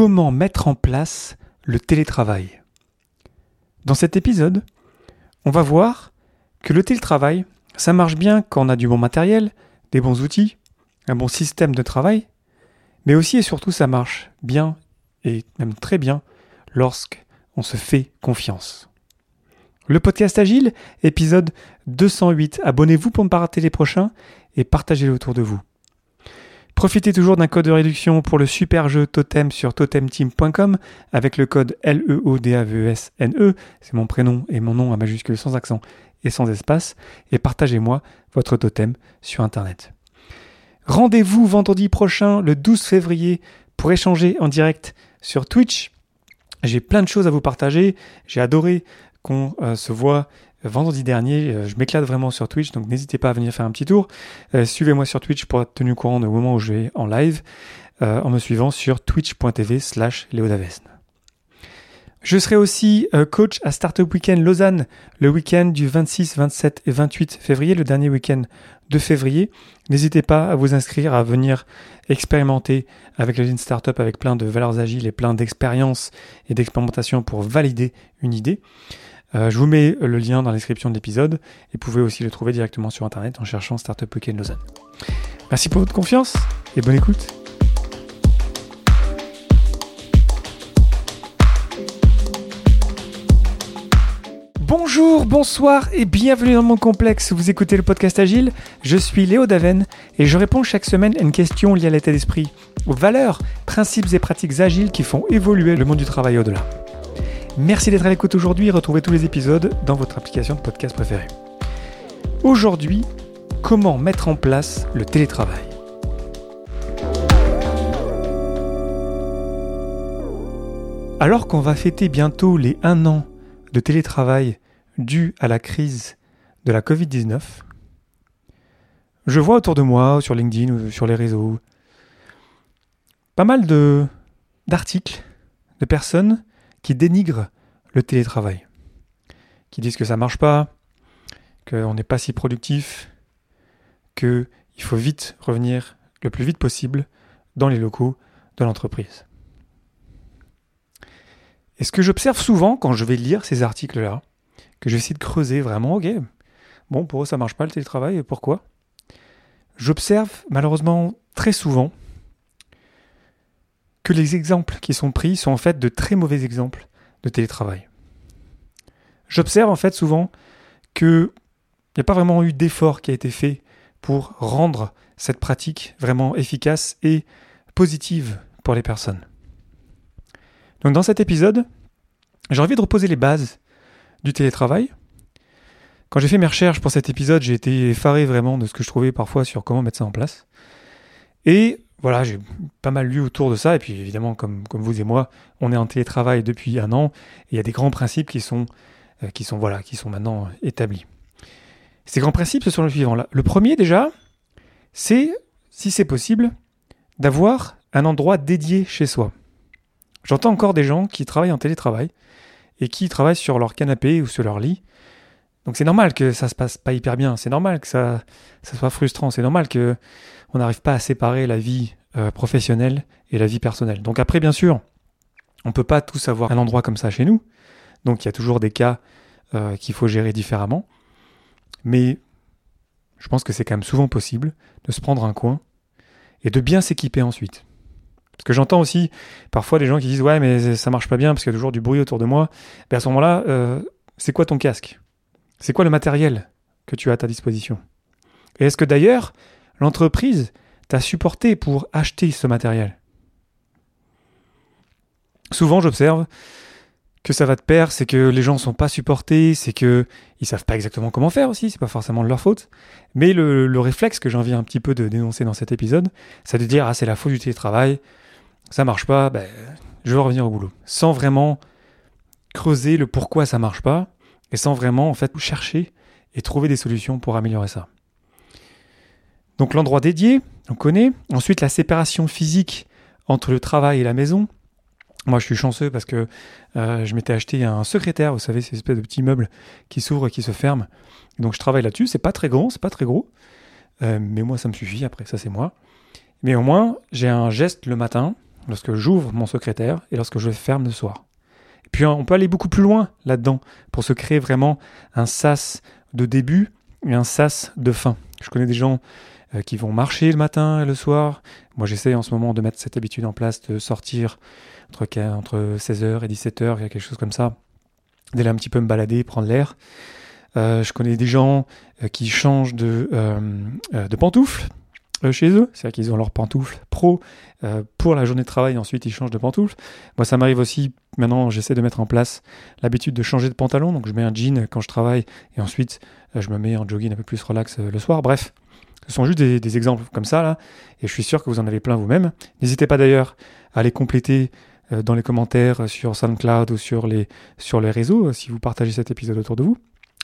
comment mettre en place le télétravail. Dans cet épisode, on va voir que le télétravail, ça marche bien quand on a du bon matériel, des bons outils, un bon système de travail, mais aussi et surtout ça marche bien et même très bien lorsqu'on se fait confiance. Le podcast Agile, épisode 208. Abonnez-vous pour ne pas rater les prochains et partagez-le autour de vous. Profitez toujours d'un code de réduction pour le super jeu Totem sur totemteam.com avec le code LEODAVESNE, e. c'est mon prénom et mon nom à majuscule sans accent et sans espace, et partagez-moi votre totem sur Internet. Rendez-vous vendredi prochain, le 12 février, pour échanger en direct sur Twitch. J'ai plein de choses à vous partager. J'ai adoré qu'on euh, se voit vendredi dernier. Euh, je m'éclate vraiment sur Twitch, donc n'hésitez pas à venir faire un petit tour. Euh, suivez-moi sur Twitch pour être tenu au courant au moment où je vais en live, en me suivant sur twitch.tv slash. Je serai aussi coach à Startup Weekend Lausanne le week-end du 26, 27 et 28 février, le dernier week-end de février. N'hésitez pas à vous inscrire, à venir expérimenter avec la Startup avec plein de valeurs agiles et plein d'expériences et d'expérimentation pour valider une idée. Euh, je vous mets le lien dans la description de l'épisode et vous pouvez aussi le trouver directement sur internet en cherchant Startup Weekend Lausanne. Merci pour votre confiance et bonne écoute. Bonjour, bonsoir et bienvenue dans mon complexe. Vous écoutez le podcast Agile. Je suis Léo Daven et je réponds chaque semaine à une question liée à l'état d'esprit, aux valeurs, principes et pratiques agiles qui font évoluer le monde du travail au-delà. Merci d'être à l'écoute aujourd'hui et retrouvez tous les épisodes dans votre application de podcast préférée. Aujourd'hui, comment mettre en place le télétravail? Alors qu'on va fêter bientôt les 1 an de télétravail dû à la crise de la Covid-19, je vois autour de moi, sur LinkedIn ou sur les réseaux, pas mal de d'articles de personnes qui dénigrent le télétravail, qui disent que ça marche pas, qu'on n'est pas si productif, qu'il faut vite revenir le plus vite possible dans les locaux de l'entreprise. Et ce que j'observe souvent quand je vais lire ces articles-là, que j'essaie de creuser vraiment, ok, bon, pour eux ça marche pas le télétravail, pourquoi? J'observe malheureusement très souvent les exemples qui sont pris sont en fait de très mauvais exemples de télétravail. J'observe en fait souvent qu'il n'y a pas vraiment eu d'effort qui a été fait pour rendre cette pratique vraiment efficace et positive pour les personnes. Donc dans cet épisode, j'ai envie de reposer les bases du télétravail. Quand j'ai fait mes recherches pour cet épisode, j'ai été effaré vraiment de ce que je trouvais parfois sur comment mettre ça en place. Et voilà, j'ai pas mal lu autour de ça. Et puis évidemment, comme, vous et moi, on est en télétravail depuis un an. Et il y a des grands principes qui sont, euh, qui sont, voilà, qui sont maintenant établis. Ces grands principes, ce sont le suivant. Là. Le premier déjà, c'est, si c'est possible, d'avoir un endroit dédié chez soi. J'entends encore des gens qui travaillent en télétravail et qui travaillent sur leur canapé ou sur leur lit. Donc c'est normal que ça se passe pas hyper bien, c'est normal que ça, ça soit frustrant, c'est normal que on n'arrive pas à séparer la vie euh, professionnelle et la vie personnelle. Donc après, bien sûr, on peut pas tous avoir un endroit comme ça chez nous. Donc il y a toujours des cas euh, qu'il faut gérer différemment. Mais je pense que c'est quand même souvent possible de se prendre un coin et de bien s'équiper ensuite. Parce que j'entends aussi parfois des gens qui disent ouais mais ça marche pas bien parce qu'il y a toujours du bruit autour de moi. Ben à ce moment-là, euh, c'est quoi ton casque? C'est quoi le matériel que tu as à ta disposition? Et est-ce que d'ailleurs l'entreprise t'a supporté pour acheter ce matériel? Souvent, j'observe que ça va de pair, c'est que les gens ne sont pas supportés, c'est que ils savent pas exactement comment faire aussi, c'est pas forcément de leur faute. Mais le, réflexe que j'ai envie un petit peu de dénoncer dans cet épisode, c'est de dire ah c'est la faute du télétravail, ça marche pas, ben je veux revenir au boulot, sans vraiment creuser le pourquoi ça marche pas et sans vraiment en fait chercher et trouver des solutions pour améliorer ça. Donc l'endroit dédié, on connaît. Ensuite, la séparation physique entre le travail et la maison. Moi, je suis chanceux parce que euh, je m'étais acheté un secrétaire, vous savez, ces espèces de petits meubles qui s'ouvrent et qui se ferment. Donc je travaille là-dessus. C'est pas très grand, c'est pas très gros, euh, mais moi ça me suffit. Après, ça c'est moi. Mais au moins, j'ai un geste le matin lorsque j'ouvre mon secrétaire et lorsque je ferme le soir. Puis on peut aller beaucoup plus loin là-dedans pour se créer vraiment un sas de début et un sas de fin. Je connais des gens euh, qui vont marcher le matin et le soir. Moi j'essaie en ce moment de mettre cette habitude en place de sortir entre, entre 16h et 17h, il y a quelque chose comme ça, d'aller un petit peu me balader, prendre l'air. Euh, je connais des gens euh, qui changent de, de pantoufles chez eux, c'est-à-dire qu'ils ont leurs pantoufles pro pour la journée de travail, ensuite ils changent de pantoufles. Moi ça m'arrive aussi, maintenant j'essaie de mettre en place l'habitude de changer de pantalon, donc je mets un jean quand je travaille et ensuite je me mets en jogging un peu plus relax le soir. Bref, ce sont juste des, exemples comme ça là, et je suis sûr que vous en avez plein vous-même. N'hésitez pas d'ailleurs à les compléter dans les commentaires sur SoundCloud ou sur les, sur les réseaux si vous partagez cet épisode autour de vous,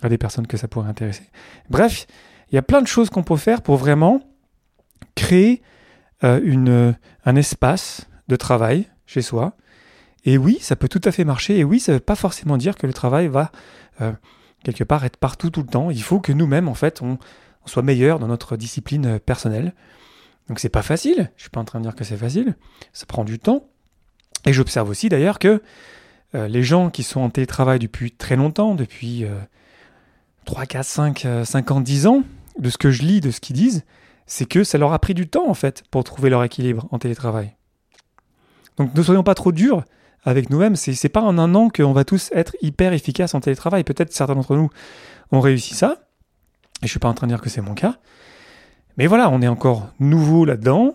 à des personnes que ça pourrait intéresser. Bref, il y a plein de choses qu'on peut faire pour vraiment créer euh, une, un espace de travail chez soi. Et oui, ça peut tout à fait marcher. Et oui, ça ne veut pas forcément dire que le travail va euh, quelque part être partout tout le temps. Il faut que nous-mêmes, en fait, on, soit meilleurs dans notre discipline personnelle. Donc c'est pas facile. Je suis pas en train de dire que c'est facile. Ça prend du temps. Et j'observe aussi d'ailleurs que euh, les gens qui sont en télétravail depuis très longtemps, depuis 3, 4, 5, 5 ans, 10 ans, de ce que je lis, de ce qu'ils disent, c'est que ça leur a pris du temps en fait pour trouver leur équilibre en télétravail. Donc ne soyons pas trop durs avec nous-mêmes. C'est, c'est pas en un an qu'on va tous être hyper efficaces en télétravail. Peut-être certains d'entre nous ont réussi ça. Et je suis pas en train de dire que c'est mon cas. Mais voilà, on est encore nouveau là-dedans.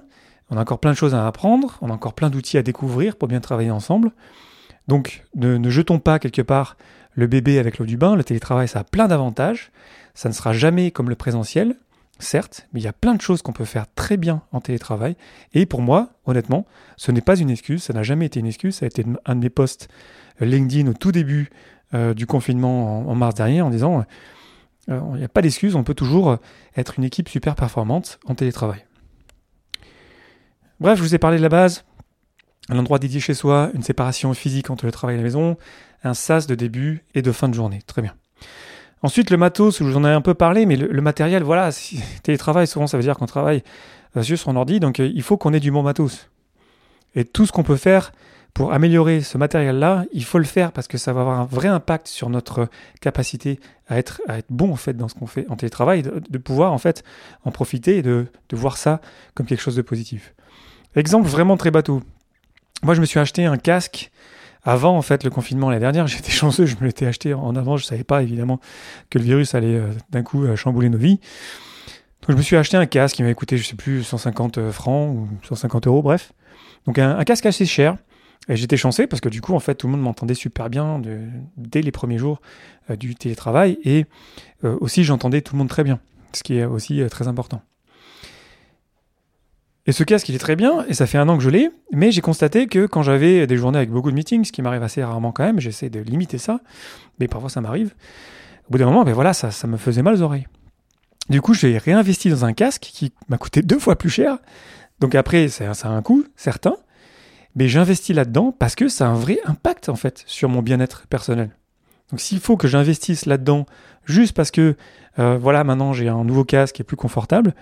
On a encore plein de choses à apprendre. On a encore plein d'outils à découvrir pour bien travailler ensemble. Donc ne, ne jetons pas quelque part le bébé avec l'eau du bain. Le télétravail, ça a plein d'avantages. Ça ne sera jamais comme le présentiel certes, mais il y a plein de choses qu'on peut faire très bien en télétravail. Et pour moi, honnêtement, ce n'est pas une excuse, ça n'a jamais été une excuse, ça a été un de mes posts euh, LinkedIn au tout début euh, du confinement en, mars dernier en disant, euh, il n'y a pas d'excuse, on peut toujours être une équipe super performante en télétravail. Bref, je vous ai parlé de la base, un endroit dédié chez soi, une séparation physique entre le travail et la maison, un sas de début et de fin de journée. Très bien. Ensuite, le matos, je vous en ai un peu parlé, mais le, matériel, voilà, télétravail, souvent ça veut dire qu'on travaille euh, sur son ordi, donc euh, il faut qu'on ait du bon matos. Et tout ce qu'on peut faire pour améliorer ce matériel-là, il faut le faire parce que ça va avoir un vrai impact sur notre capacité à être, bon en fait dans ce qu'on fait en télétravail, de, de, pouvoir en fait en profiter et de, de voir ça comme quelque chose de positif. Exemple vraiment très bateau. Moi, je me suis acheté un casque avant, en fait, le confinement l'année dernière, j'étais chanceux, je me l'étais acheté en avant. Je savais pas, évidemment, que le virus allait euh, d'un coup euh, chambouler nos vies. Donc, je me suis acheté un casque qui m'avait coûté, je sais plus, 150 euh, francs ou 150 euros, bref. Donc, un, casque assez cher. Et j'étais chanceux parce que du coup, en fait, tout le monde m'entendait super bien dès les premiers jours du télétravail. Et aussi, j'entendais tout le monde très bien, ce qui est aussi très important. Et ce casque, il est très bien, et ça fait un an que je l'ai, mais j'ai constaté que quand j'avais des journées avec beaucoup de meetings, ce qui m'arrive assez rarement quand même, j'essaie de limiter ça, mais parfois ça m'arrive, au bout d'un moment, ben voilà, ça, ça me faisait mal aux oreilles. Du coup, j'ai réinvesti dans un casque qui m'a coûté deux fois plus cher. Donc après, ça, ça a un coût, certain, mais j'investis là-dedans parce que ça a un vrai impact, en fait, sur mon bien-être personnel. Donc s'il faut que j'investisse là-dedans juste parce que, euh, voilà, maintenant j'ai un nouveau casque qui est plus confortable,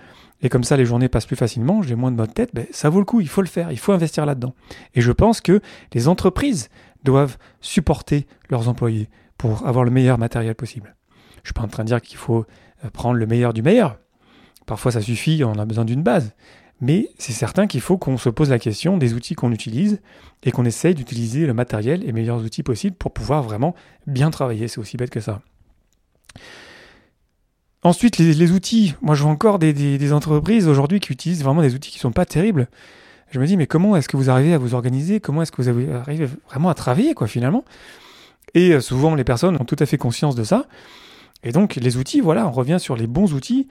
et comme ça les journées passent plus facilement, j'ai moins de de tête, ben, ça vaut le coup, il faut le faire, il faut investir là-dedans. Et je pense que les entreprises doivent supporter leurs employés pour avoir le meilleur matériel possible. Je suis pas en train de dire qu'il faut euh, prendre le meilleur du meilleur. Parfois ça suffit, on a besoin d'une base. Mais c'est certain qu'il faut qu'on se pose la question des outils qu'on utilise et qu'on essaye d'utiliser le matériel et les meilleurs outils possibles pour pouvoir vraiment bien travailler. C'est aussi bête que ça. Ensuite, les, outils. Moi, je vois encore des, entreprises aujourd'hui qui utilisent vraiment des outils qui ne sont pas terribles. Je me dis, mais comment est-ce que vous arrivez à vous organiser? Comment est-ce que vous arrivez vraiment à travailler, quoi, finalement? Et euh, souvent, les personnes ont tout à fait conscience de ça. Et donc, les outils, voilà, on revient sur les bons outils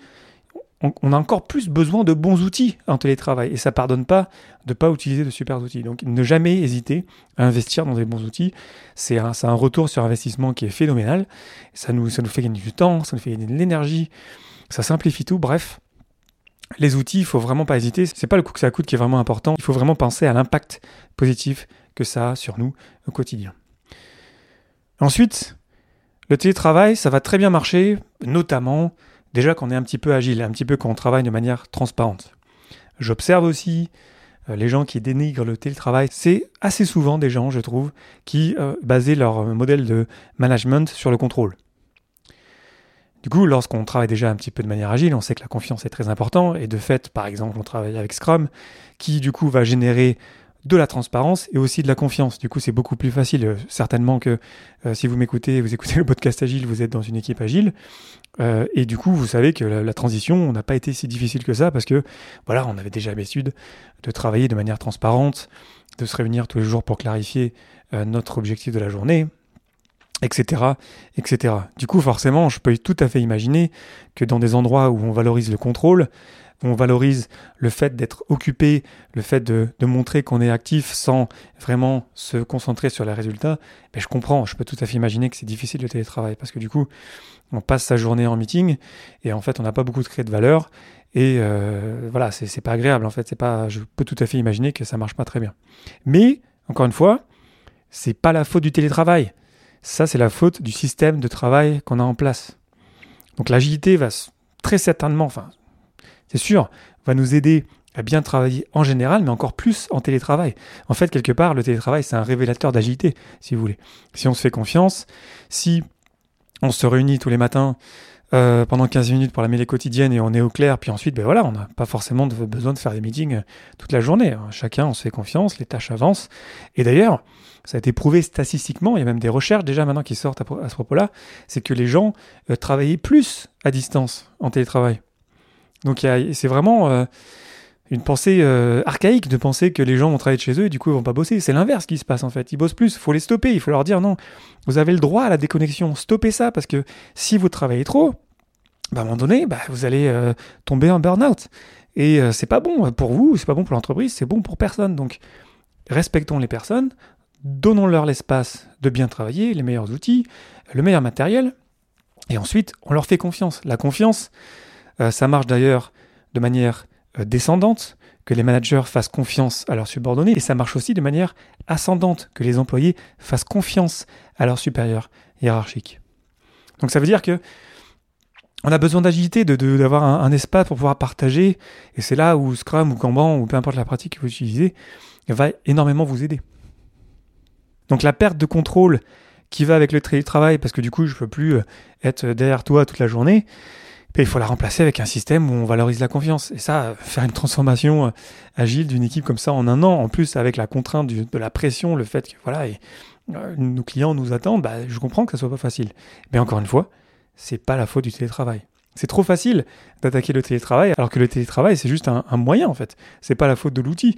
on, a encore plus besoin de bons outils en télétravail. Et ça pardonne pas de ne pas utiliser de super outils. Donc ne jamais hésiter à investir dans des bons outils. C'est un, retour sur investissement qui est phénoménal. Ça nous, fait gagner du temps, ça nous fait gagner de l'énergie, ça simplifie tout. Bref, les outils, il faut vraiment pas hésiter. C'est pas le coût que ça coûte qui est vraiment important. Il faut vraiment penser à l'impact positif que ça a sur nous au quotidien. Ensuite, le télétravail, ça va très bien marcher, notamment déjà qu'on est un petit peu agile, un petit peu qu'on travaille de manière transparente. J'observe aussi euh, les gens qui dénigrent le télétravail, c'est assez souvent des gens, je trouve, qui euh, basaient leur modèle de management sur le contrôle. Du coup, lorsqu'on travaille déjà un petit peu de manière agile, on sait que la confiance est très importante. Et de fait, par exemple, on travaille avec Scrum, qui du coup va générer de la transparence et aussi de la confiance. Du coup, c'est beaucoup plus facile. Euh, certainement que euh, si vous m'écoutez, vous écoutez le podcast Agile, vous êtes dans une équipe Agile. Euh, et du coup, vous savez que la, transition n'a pas été si difficile que ça parce que, voilà, on avait déjà l'habitude de travailler de manière transparente, de se réunir tous les jours pour clarifier notre objectif de la journée, etc., etc. Du coup, forcément, je peux tout à fait imaginer que dans des endroits où on valorise le contrôle, on valorise le fait d'être occupé, le fait de, montrer qu'on est actif sans vraiment se concentrer sur les résultats, ben je comprends, je peux tout à fait imaginer que c'est difficile le télétravail parce que du coup, on passe sa journée en meeting et en fait, on n'a pas beaucoup de créé de valeur et euh, voilà, c'est pas agréable en fait. C'est pas, je peux tout à fait imaginer que ça marche pas très bien. Mais encore une fois, c'est pas la faute du télétravail. Ça, c'est la faute du système de travail qu'on a en place. Donc l'agilité va très certainement, enfin c'est sûr, va nous aider à bien travailler en général, mais encore plus en télétravail. En fait, quelque part, le télétravail, c'est un révélateur d'agilité, si vous voulez. Si on se fait confiance, si on se réunit tous les matins euh, pendant 15 minutes pour la mêlée quotidienne et on est au clair, puis ensuite, ben voilà, on n'a pas forcément besoin de faire des meetings euh, toute la journée. Hein. Chacun, on se fait confiance, les tâches avancent. Et d'ailleurs, ça a été prouvé statistiquement, il y a même des recherches déjà maintenant qui sortent à, ce propos-là, c'est que les gens euh, travaillaient plus à distance en télétravail. Donc c'est vraiment euh, une pensée euh, archaïque de penser que les gens vont travailler de chez eux et du coup ils vont pas bosser. C'est l'inverse qui se passe en fait. Ils bossent plus. Il faut les stopper. Il faut leur dire non. Vous avez le droit à la déconnexion. Stoppez ça parce que si vous travaillez trop, bah, à un moment donné, bah, vous allez euh, tomber en burn-out. Et c'est pas bon pour vous, c'est pas bon pour l'entreprise, c'est bon pour personne. Donc respectons les personnes, donnons-leur l'espace de bien travailler, les meilleurs outils, le meilleur matériel, et ensuite on leur fait confiance. La confiance, euh, ça marche d'ailleurs de manière euh, descendante, que les managers fassent confiance à leurs subordonnés, et ça marche aussi de manière ascendante, que les employés fassent confiance à leurs supérieurs hiérarchiques. Donc ça veut dire que on a besoin d'agilité, d'avoir un, un, espace pour pouvoir partager, et c'est là où Scrum ou Kanban, ou peu importe la pratique que vous utilisez, va énormément vous aider. Donc la perte de contrôle qui va avec le télétravail, parce que du coup je ne peux plus euh, être derrière toi toute la journée, il faut la remplacer avec un système où on valorise la confiance. Et ça, faire une transformation euh, agile d'une équipe comme ça en un an, en plus avec la contrainte de la pression, le fait que voilà, euh, nos clients nous attendent, bah, je comprends que ça soit pas facile. Mais encore une fois, c'est pas la faute du télétravail. C'est trop facile d'attaquer le télétravail, alors que le télétravail, c'est juste un, moyen en fait. C'est pas la faute de l'outil.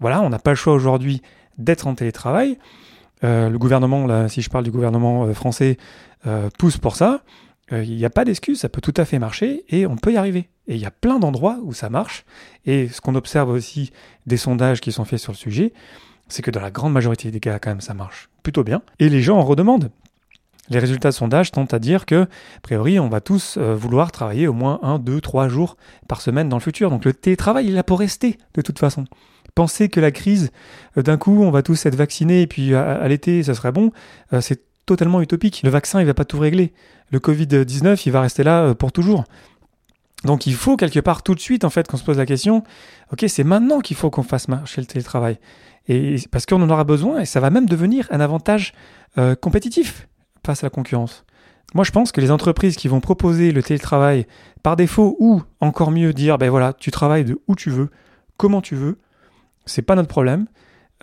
Voilà, on n'a pas le choix aujourd'hui d'être en télétravail. Euh, le gouvernement, si je parle du gouvernement français, pousse pour ça. Euh, il n'y a pas d'excuse, ça peut tout à fait marcher et on peut y arriver. Et il y a plein d'endroits où ça marche. Et ce qu'on observe aussi des sondages qui sont faits sur le sujet, c'est que dans la grande majorité des cas, quand même, ça marche plutôt bien. Et les gens en redemandent. Les résultats de sondage tentent à dire que, a priori, on va tous euh, vouloir travailler au moins un, deux, trois jours par semaine dans le futur. Donc le télétravail, il est là pour rester, de toute façon. Penser que la crise, euh, d'un coup, on va tous être vaccinés et puis à, l'été, ça serait bon, c'est totalement utopique. Le vaccin, il va pas tout régler. Le Covid-19, il va rester là euh, pour toujours. Donc il faut quelque part tout de suite en fait qu'on se pose la question, ok c'est maintenant qu'il faut qu'on fasse marcher le télétravail. Et parce qu'on en aura besoin et ça va même devenir un avantage euh, compétitif face à la concurrence. Moi je pense que les entreprises qui vont proposer le télétravail par défaut ou encore mieux dire ben voilà tu travailles de où tu veux, comment tu veux, c'est pas notre problème.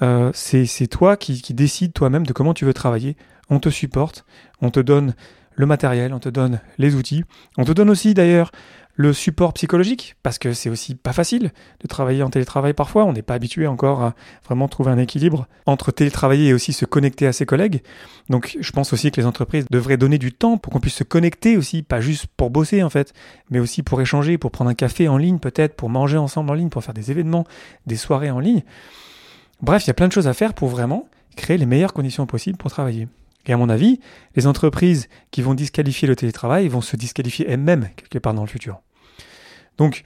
Euh, c'est toi qui décides toi-même de comment tu veux travailler. On te supporte, on te donne le matériel, on te donne les outils. On te donne aussi d'ailleurs le support psychologique, parce que c'est aussi pas facile de travailler en télétravail parfois. On n'est pas habitué encore à vraiment trouver un équilibre entre télétravailler et aussi se connecter à ses collègues. Donc je pense aussi que les entreprises devraient donner du temps pour qu'on puisse se connecter aussi, pas juste pour bosser en fait, mais aussi pour échanger, pour prendre un café en ligne peut-être, pour manger ensemble en ligne, pour faire des événements, des soirées en ligne. Bref, il y a plein de choses à faire pour vraiment créer les meilleures conditions possibles pour travailler. Et à mon avis, les entreprises qui vont disqualifier le télétravail vont se disqualifier elles-mêmes quelque part dans le futur. Donc,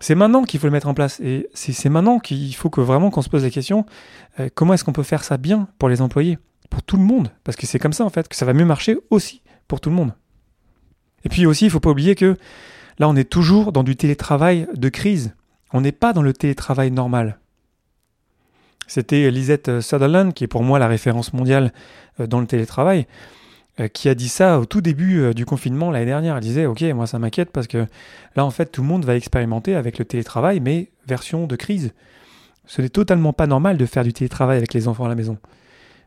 c'est maintenant qu'il faut le mettre en place. Et c'est maintenant qu'il faut que vraiment qu'on se pose la question, euh, comment est-ce qu'on peut faire ça bien pour les employés, pour tout le monde? Parce que c'est comme ça en fait que ça va mieux marcher aussi pour tout le monde. Et puis aussi, il ne faut pas oublier que là, on est toujours dans du télétravail de crise. On n'est pas dans le télétravail normal. C'était Lisette Sutherland, qui est pour moi la référence mondiale dans le télétravail, qui a dit ça au tout début du confinement l'année dernière. Elle disait, OK, moi ça m'inquiète parce que là, en fait, tout le monde va expérimenter avec le télétravail, mais version de crise. Ce n'est totalement pas normal de faire du télétravail avec les enfants à la maison.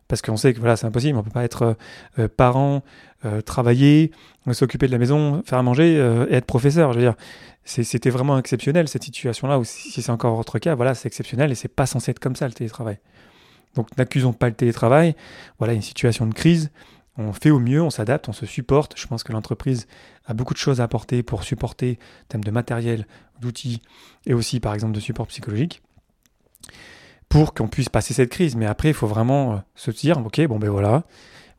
Parce qu'on sait que voilà, c'est impossible, on ne peut pas être euh, parent, euh, travailler, s'occuper de la maison, faire à manger euh, et être professeur. Je veux dire, c'était vraiment exceptionnel cette situation-là, ou si c'est encore votre cas, voilà, c'est exceptionnel et c'est pas censé être comme ça le télétravail. Donc n'accusons pas le télétravail, voilà une situation de crise, on fait au mieux, on s'adapte, on se supporte. Je pense que l'entreprise a beaucoup de choses à apporter pour supporter en termes de matériel, d'outils et aussi par exemple de support psychologique pour qu'on puisse passer cette crise. Mais après, il faut vraiment euh, se dire, ok, bon ben voilà,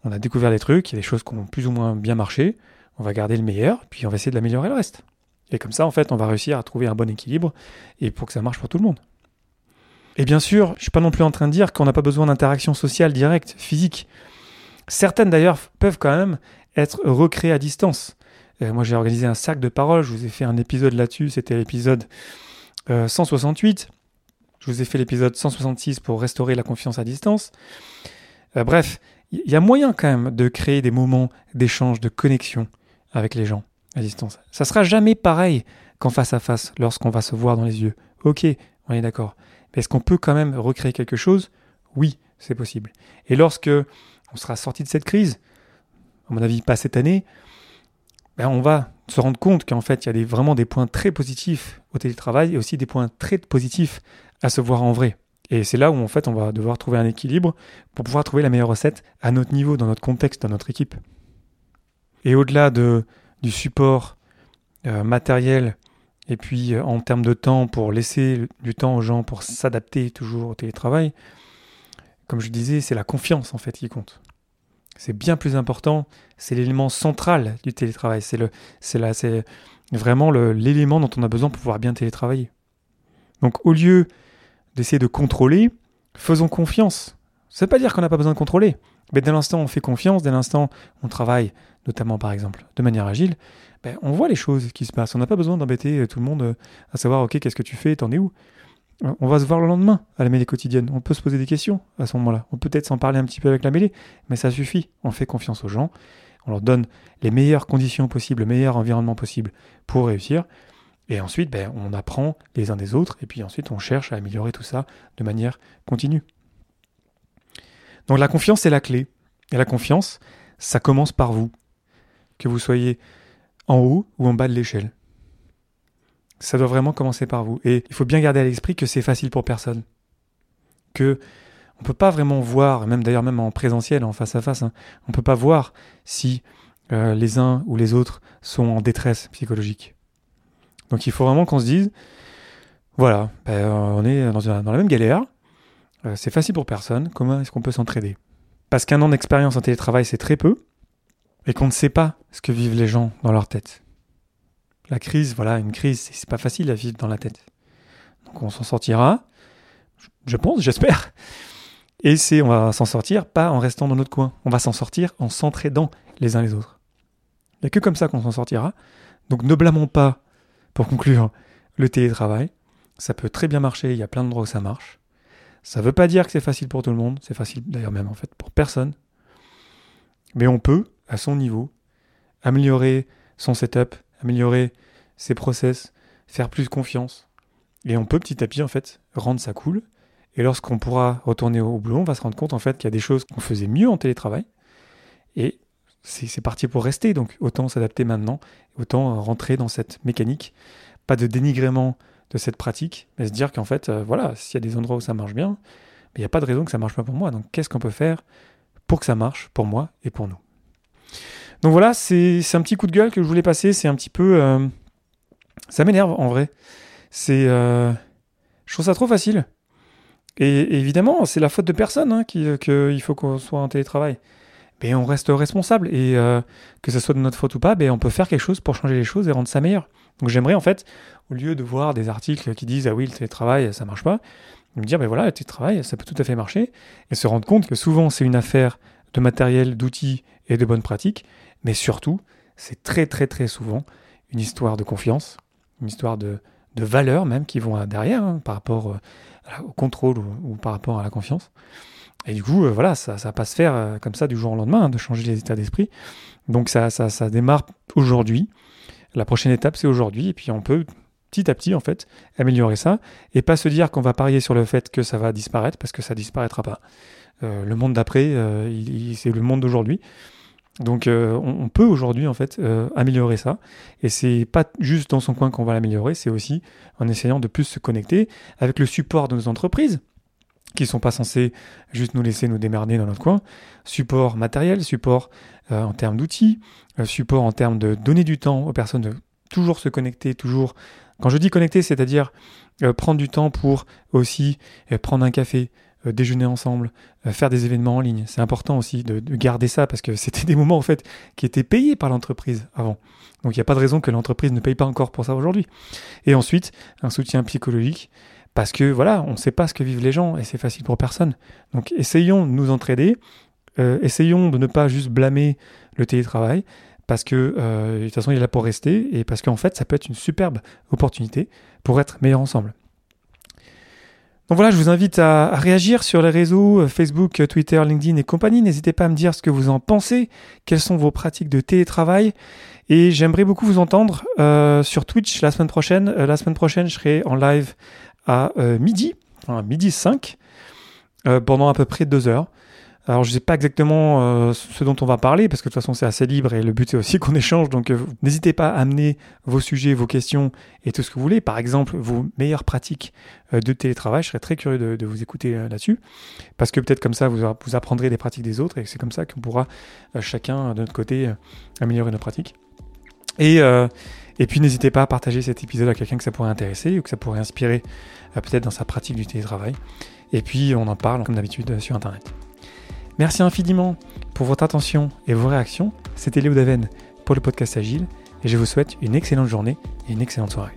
on a découvert des trucs, il y a des choses qui ont plus ou moins bien marché, on va garder le meilleur, puis on va essayer de l'améliorer le reste. Et comme ça, en fait, on va réussir à trouver un bon équilibre et pour que ça marche pour tout le monde. Et bien sûr, je ne suis pas non plus en train de dire qu'on n'a pas besoin d'interaction sociale directe, physique. Certaines d'ailleurs peuvent quand même être recréées à distance. Euh, moi, j'ai organisé un cercle de parole, je vous ai fait un épisode là-dessus, c'était l'épisode 168. Je vous ai fait l'épisode 166 pour restaurer la confiance à distance. Euh, bref, il y a moyen quand même de créer des moments d'échange, de connexion avec les gens à distance. Ça sera jamais pareil qu'en face à face, lorsqu'on va se voir dans les yeux. Ok, on est d'accord. Mais est-ce qu'on peut quand même recréer quelque chose? Oui, c'est possible. Et lorsque on sera sorti de cette crise, à mon avis pas cette année, ben on va se rendre compte qu'en fait il y a vraiment des points très positifs au télétravail et aussi des points très positifs à se voir en vrai. Et c'est là où en fait on va devoir trouver un équilibre pour pouvoir trouver la meilleure recette à notre niveau, dans notre contexte, dans notre équipe. Et au-delà de, du support euh, matériel et puis euh, en termes de temps pour laisser du temps aux gens pour s'adapter toujours au télétravail, comme je disais, c'est la confiance en fait qui compte. C'est bien plus important, c'est l'élément central du télétravail, c'est vraiment l'élément dont on a besoin pour pouvoir bien télétravailler. Donc au lieu d'essayer de contrôler, faisons confiance. Ça ne veut pas dire qu'on n'a pas besoin de contrôler, mais dès l'instant on fait confiance, dès l'instant on travaille, notamment par exemple de manière agile, ben, on voit les choses qui se passent. On n'a pas besoin d'embêter tout le monde euh, à savoir, ok, qu'est-ce que tu fais, t'en es où? On va se voir le lendemain à la mêlée quotidienne. On peut se poser des questions à ce moment-là. On peut peut-être s'en parler un petit peu avec la mêlée, mais ça suffit. On fait confiance aux gens. On leur donne les meilleures conditions possibles, le meilleur environnement possible pour réussir. Et ensuite, ben, on apprend les uns des autres, et puis ensuite on cherche à améliorer tout ça de manière continue. Donc la confiance, c'est la clé. Et la confiance, ça commence par vous. Que vous soyez en haut ou en bas de l'échelle. Ça doit vraiment commencer par vous. Et il faut bien garder à l'esprit que c'est facile pour personne. Que on ne peut pas vraiment voir, même d'ailleurs même en présentiel, en face à face, hein, on ne peut pas voir si euh, les uns ou les autres sont en détresse psychologique. Donc il faut vraiment qu'on se dise, voilà, ben, on est dans, la même galère, euh, c'est facile pour personne, comment est-ce qu'on peut s'entraider? Parce qu'un an d'expérience en télétravail, c'est très peu, et qu'on ne sait pas ce que vivent les gens dans leur tête. La crise, voilà, une crise, c'est pas facile à vivre dans la tête. Donc on s'en sortira, je pense, j'espère. Et c'est, on va s'en sortir pas en restant dans notre coin, on va s'en sortir en s'entraidant les uns les autres. Il n'y a que comme ça qu'on s'en sortira. Donc ne blâmons pas pour conclure, le télétravail, ça peut très bien marcher, il y a plein d'endroits où ça marche. Ça ne veut pas dire que c'est facile pour tout le monde, c'est facile d'ailleurs même en fait pour personne. Mais on peut, à son niveau, améliorer son setup, améliorer ses process, faire plus confiance. Et on peut petit à petit en fait rendre ça cool. Et lorsqu'on pourra retourner au boulot, on va se rendre compte en fait qu'il y a des choses qu'on faisait mieux en télétravail. Et c'est parti pour rester, donc autant s'adapter maintenant, autant rentrer dans cette mécanique. Pas de dénigrement de cette pratique, mais se dire qu'en fait, euh, voilà, s'il y a des endroits où ça marche bien, il n'y a pas de raison que ça marche pas pour moi. Donc qu'est-ce qu'on peut faire pour que ça marche pour moi et pour nous? Donc voilà, c'est un petit coup de gueule que je voulais passer. C'est un petit peu. Euh, ça m'énerve en vrai. C'est. Euh, je trouve ça trop facile. Et, évidemment, c'est la faute de personne hein, qu'il faut qu'on soit en télétravail ben, on reste responsable. Et euh, que ce soit de notre faute ou pas, ben, on peut faire quelque chose pour changer les choses et rendre ça meilleur. Donc j'aimerais en fait, au lieu de voir des articles qui disent ah oui le télétravail ça marche pas, me dire ben voilà le télétravail ça peut tout à fait marcher et se rendre compte que souvent c'est une affaire de matériel, d'outils et de bonnes pratiques, mais surtout c'est très très très souvent une histoire de confiance, une histoire de, de valeurs même qui vont derrière hein, par rapport au contrôle ou, par rapport à la confiance. Et du coup, voilà, ça ne va pas se faire comme ça du jour au lendemain, hein, de changer les états d'esprit. Donc ça, ça, ça démarre aujourd'hui. La prochaine étape, c'est aujourd'hui. Et puis on peut petit à petit, en fait, améliorer ça. Et pas se dire qu'on va parier sur le fait que ça va disparaître, parce que ça disparaîtra pas. Euh, le monde d'après, euh, c'est le monde d'aujourd'hui. Donc euh, on, peut aujourd'hui en fait améliorer ça et c'est pas juste dans son coin qu'on va l'améliorer, c'est aussi en essayant de plus se connecter avec le support de nos entreprises qui sont pas censés juste nous laisser nous démerder dans notre coin, support matériel, support en termes d'outils, support en termes de donner du temps aux personnes de toujours se connecter, toujours quand je dis connecter, c'est-à-dire prendre du temps pour aussi prendre un café, euh, déjeuner ensemble, euh, faire des événements en ligne. C'est important aussi de, garder ça parce que c'était des moments en fait qui étaient payés par l'entreprise avant. Donc il n'y a pas de raison que l'entreprise ne paye pas encore pour ça aujourd'hui. Et ensuite, un soutien psychologique parce que voilà, on ne sait pas ce que vivent les gens et c'est facile pour personne. Donc essayons de nous entraider, euh, essayons de ne pas juste blâmer le télétravail parce que de toute façon il est là pour rester et parce qu'en fait ça peut être une superbe opportunité pour être meilleur ensemble. Donc voilà, je vous invite à, réagir sur les réseaux euh, Facebook, Twitter, LinkedIn et compagnie. N'hésitez pas à me dire ce que vous en pensez, quelles sont vos pratiques de télétravail. Et j'aimerais beaucoup vous entendre euh, sur Twitch la semaine prochaine. Euh, la semaine prochaine, je serai en live à midi, enfin midi 5, pendant à peu près deux heures. Alors je ne sais pas exactement euh, ce dont on va parler, parce que de toute façon c'est assez libre et le but c'est aussi qu'on échange, donc euh, n'hésitez pas à amener vos sujets, vos questions et tout ce que vous voulez. Par exemple, vos meilleures pratiques euh, de télétravail, je serais très curieux de, vous écouter là-dessus, parce que peut-être comme ça vous, vous, apprendrez des pratiques des autres et c'est comme ça qu'on pourra chacun de notre côté améliorer nos pratiques. Et, et puis n'hésitez pas à partager cet épisode à quelqu'un que ça pourrait intéresser ou que ça pourrait inspirer peut-être dans sa pratique du télétravail. Et puis on en parle comme d'habitude sur Internet. Merci infiniment pour votre attention et vos réactions. C'était Léo Daven pour le podcast Agile et je vous souhaite une excellente journée et une excellente soirée.